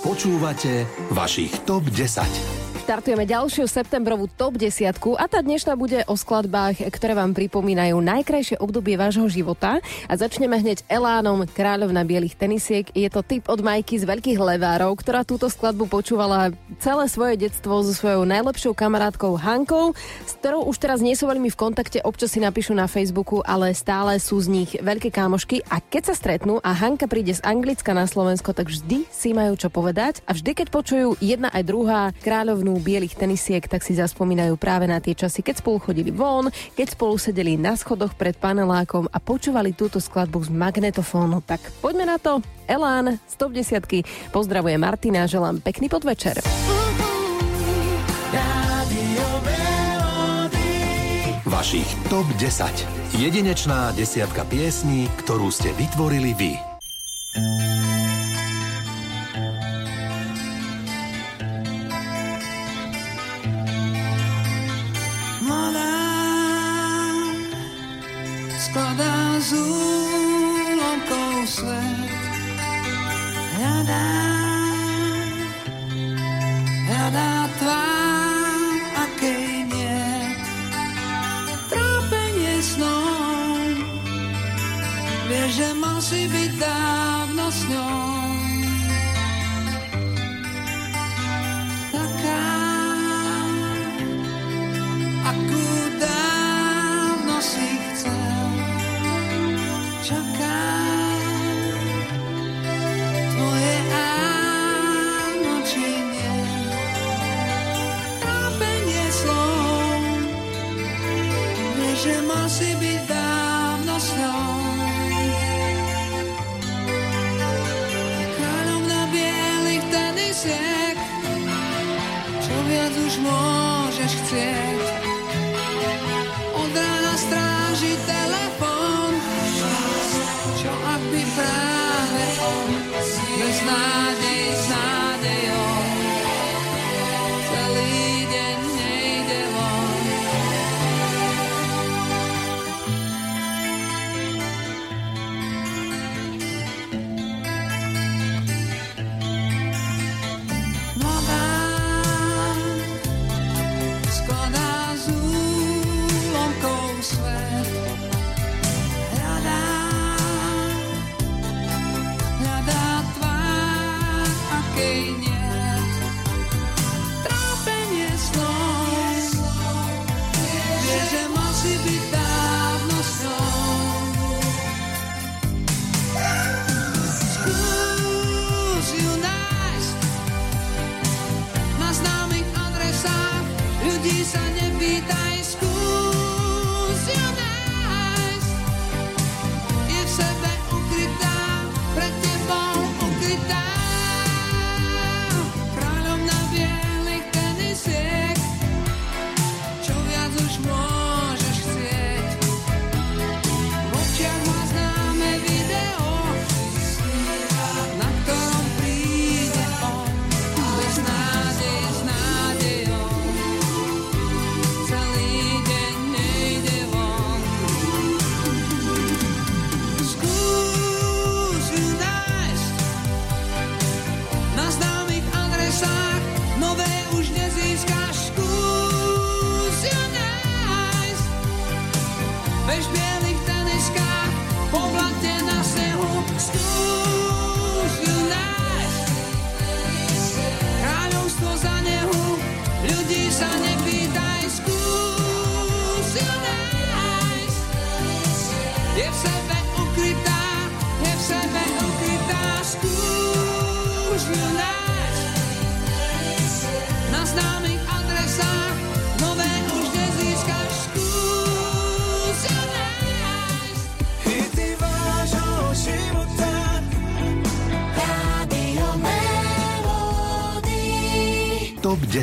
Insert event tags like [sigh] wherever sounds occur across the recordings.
Počúvate vašich TOP 10. Startujeme ďalšiu septembrovú top 10 a tá dnešná bude o skladbách, ktoré vám pripomínajú najkrajšie obdobie vášho života. A začneme hneď Elánom, kráľovna bielých tenisiek. Je to typ od Majky z Veľkých levárov, ktorá túto skladbu počúvala celé svoje detstvo so svojou najlepšou kamarátkou Hankou, s ktorou už teraz nie sú veľmi v kontakte, občas si napíšu na Facebooku, ale stále sú z nich veľké kámošky a keď sa stretnú a Hanka príde z Anglicka na Slovensko, tak vždy si majú čo povedať a vždy, keď počujú jedna aj druhá kráľovnú bielých tenisiek, tak si zaspomínajú práve na tie časy, keď spolu chodili von, keď spolu sedeli na schodoch pred panelákom a počúvali túto skladbu z magnetofónu. Tak poďme na to. Elán, 110. Pozdravuje Martina, želám pekný podvečer. Vašich TOP 10. Jedinečná desiatka piesní, ktorú ste vytvorili vy. Že mal si byť dávno s viac už môžeš chcieť. Od rána stráži telefon, čo ak by práve on bez nádej s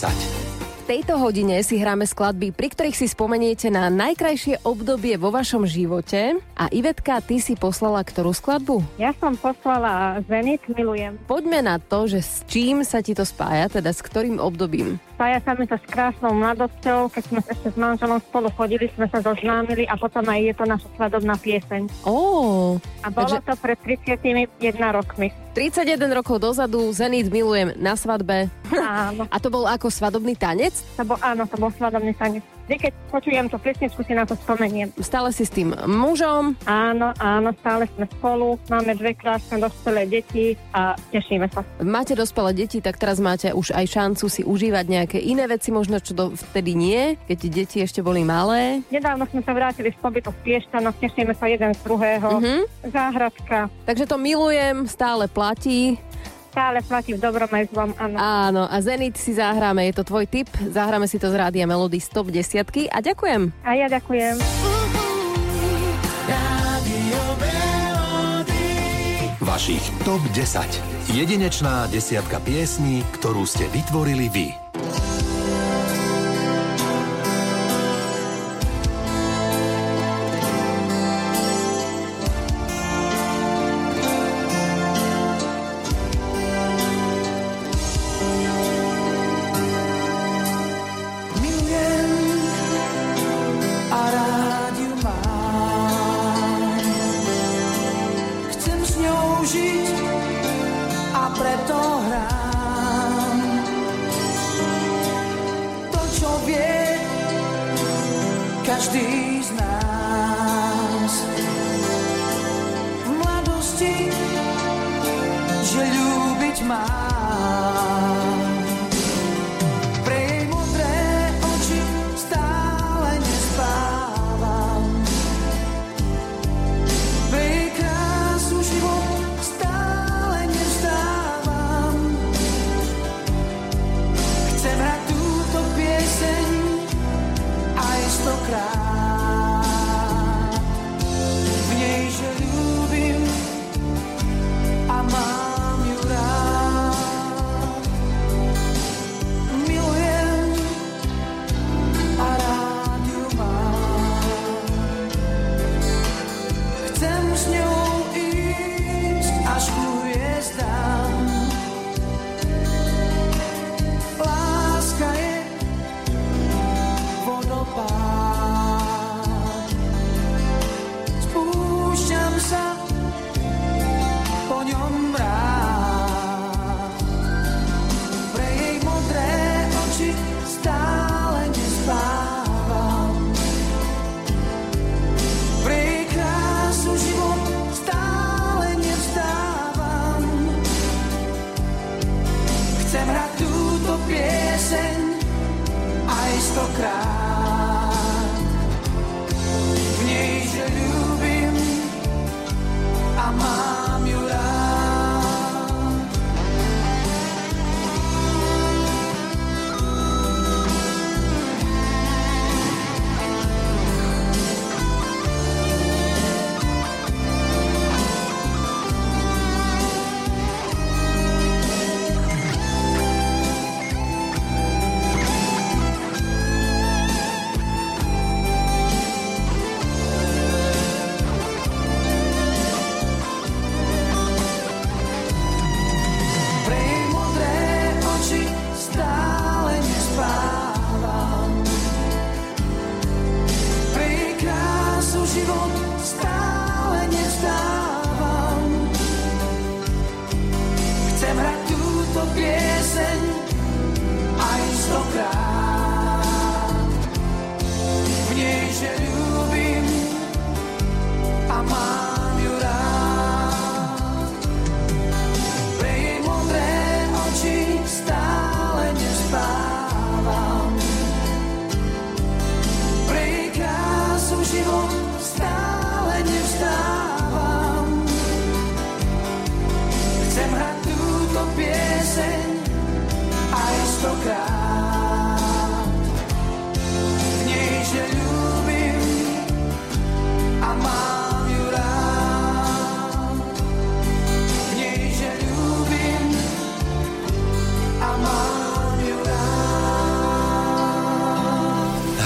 10. V tejto hodine si hráme skladby, pri ktorých si spomeniete na najkrajšie obdobie vo vašom živote. A Ivetka, ty si poslala ktorú skladbu? Ja som poslala Zenit, milujem. Poďme na to, že s čím sa ti to spája, teda s ktorým obdobím. Spája sa mi to s krásnou mladosťou, keď sme ešte s manželom spolu chodili, sme sa zoznámili a potom aj je to naša svadobná pieseň. Ó, A bolo Takže- to pred 31 rokmi. 31 rokov dozadu, Zenit milujem na svadbe. Áno, A to bol ako svadobný tanec? to bol, áno, to bol svadobný tanec. Vždy, keď počujem to pesničku, si na to spomeniem. Stále si s tým mužom. Áno, áno, stále sme spolu, máme dve krásne dospelé deti a tešíme sa. Máte dospelé deti, tak teraz máte už aj šancu si užívať nejaké iné veci, možno čo do vtedy nie, keď deti ešte boli malé. Nedávno sme sa vrátili z pobytu v Piešťanoch, tešíme sa jeden z druhého. Mhm. Záhradka, Takže to milujem, stále platí. Stále platí v dobrom aj zlom, áno. Áno, a Zenit si zahráme, je to tvoj tip. Zahráme si to z rádia Melody Stop 10 a ďakujem. A ja ďakujem. Vašich TOP 10. Jedinečná desiatka piesní, ktorú ste vytvorili vy. S ňou žiť a preto hrám. To, čo vie každý z nás. V mladosti, že ľúbiť mám. Aj a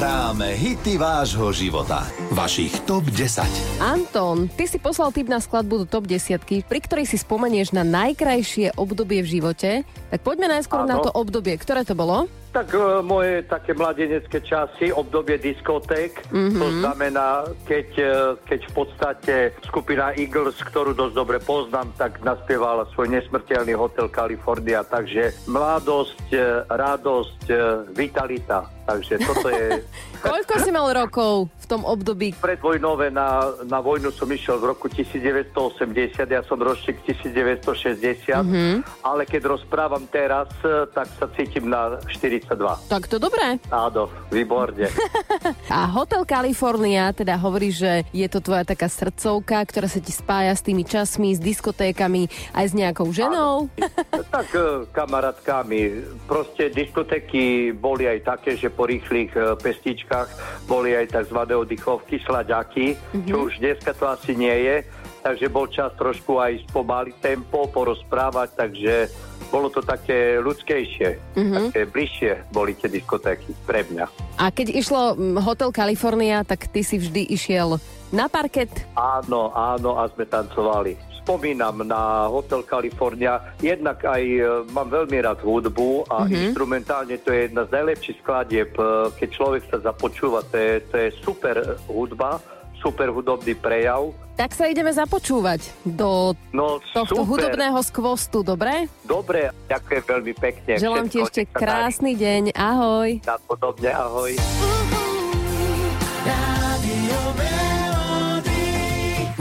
Hráme hity vášho života. Vašich TOP 10. Anton, ty si poslal tip na skladbu do top 10, pri ktorej si spomenieš na najkrajšie obdobie v živote. Tak poďme najskôr Áno. na to obdobie. Ktoré to bolo? Tak e, moje také mladenecké časy, obdobie diskoték, mm-hmm. to znamená, keď, e, keď v podstate skupina Eagles, ktorú dosť dobre poznám, tak naspievala svoj nesmrteľný hotel California, takže mladosť, e, radosť, e, vitalita. Takže toto je... [laughs] Koľko si mal rokov v tom období? Predvojnové na, na vojnu som išiel v roku 1980, ja som ročník 1960, mm-hmm. ale keď rozprávam teraz, e, tak sa cítim na 42. Tak to dobré. Áno, výborne. [laughs] A Hotel California teda hovorí, že je to tvoja taká srdcovka, ktorá sa ti spája s tými časmi, s diskotékami, aj s nejakou ženou. tak e, kamarátkami. Proste diskotéky boli aj také, že po rýchlych e, pestičkách boli aj tzv. oddychovky, slaďaky, mm-hmm. čo už dneska to asi nie je. Takže bol čas trošku aj spomaliť tempo, porozprávať, takže bolo to také ľudskejšie, mm-hmm. také bližšie boli tie diskotéky pre mňa. A keď išlo Hotel California, tak ty si vždy išiel na parket? Áno, áno, a sme tancovali spomínam na Hotel California. Jednak aj e, mám veľmi rád hudbu a mm-hmm. instrumentálne to je jedna z najlepších skladieb, e, keď človek sa započúva. To je, to je super hudba, super hudobný prejav. Tak sa ideme započúvať do no, tohto super. hudobného skvostu, dobre? Dobre, ďakujem veľmi pekne. Želám ti ešte krásny deň, ahoj. Napodobne, ahoj.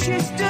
she's doing.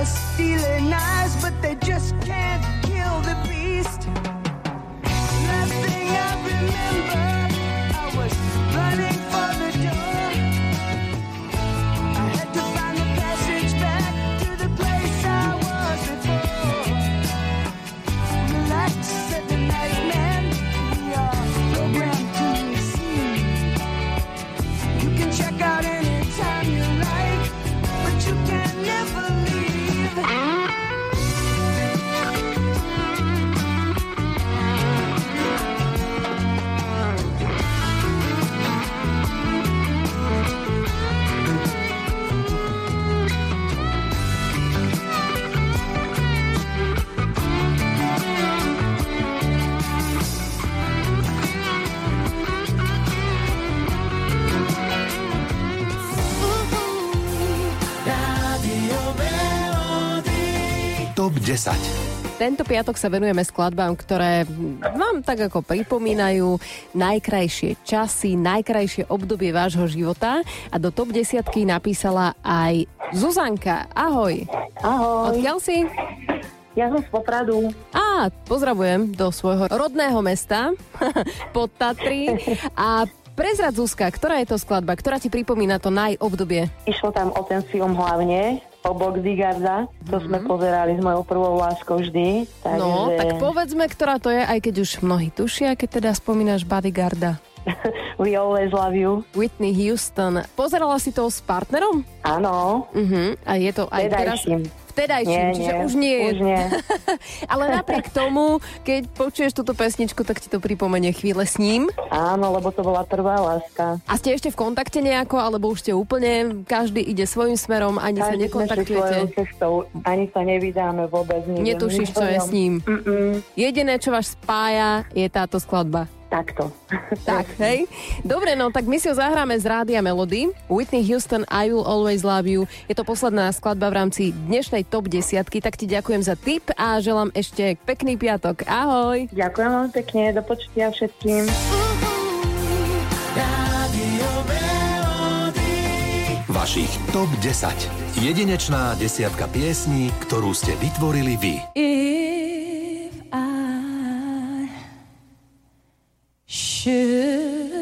just feeling nice, but 10. Tento piatok sa venujeme skladbám, ktoré vám tak ako pripomínajú najkrajšie časy, najkrajšie obdobie vášho života. A do top desiatky napísala aj Zuzanka. Ahoj. Ahoj, Odkiaľ si? ja som z Popradu. Á, pozdravujem do svojho rodného mesta [laughs] pod Tatry. A prezrad Zuzka, ktorá je to skladba, ktorá ti pripomína to najobdobie? Išlo tam o ten film hlavne, o Box Zigarda. To sme pozerali s mojou prvou láskou vždy. Takže... No, tak povedzme, ktorá to je, aj keď už mnohí tušia, keď teda spomínaš Bodyguarda. [laughs] We always love you. Whitney Houston. Pozerala si to s partnerom? Áno, Uh-huh. A je to aj teraz... Vtedajším. Nie, čiže nie, už nie. už nie. [laughs] Ale napriek tomu, keď počuješ túto pesničku, tak ti to pripomenie chvíle s ním. áno, lebo to bola prvá láska. A ste ešte v kontakte nejako, alebo už ste úplne, každý ide svojim smerom, ani sa Každý svojou nekontaktujete? cestou, ani sa nevydáme vôbec. nikde, Netušíš, čo je s ním. Mm-mm, Jediné, čo vás spája, je táto skladba. Takto. [laughs] Tak, hej? Dobre, no tak my si ho zahráme z Rádia Melody. Whitney Houston, I Will Always Love You. Je to posledná skladba v rámci dnešnej top 10 tak ti ďakujem za tip a želám ešte pekný piatok. Ahoj! Ďakujem vám pekne, do počutia všetkým. Vašich TOP 10. Jedinečná desiatka piesní, ktorú ste vytvorili vy. If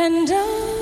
And I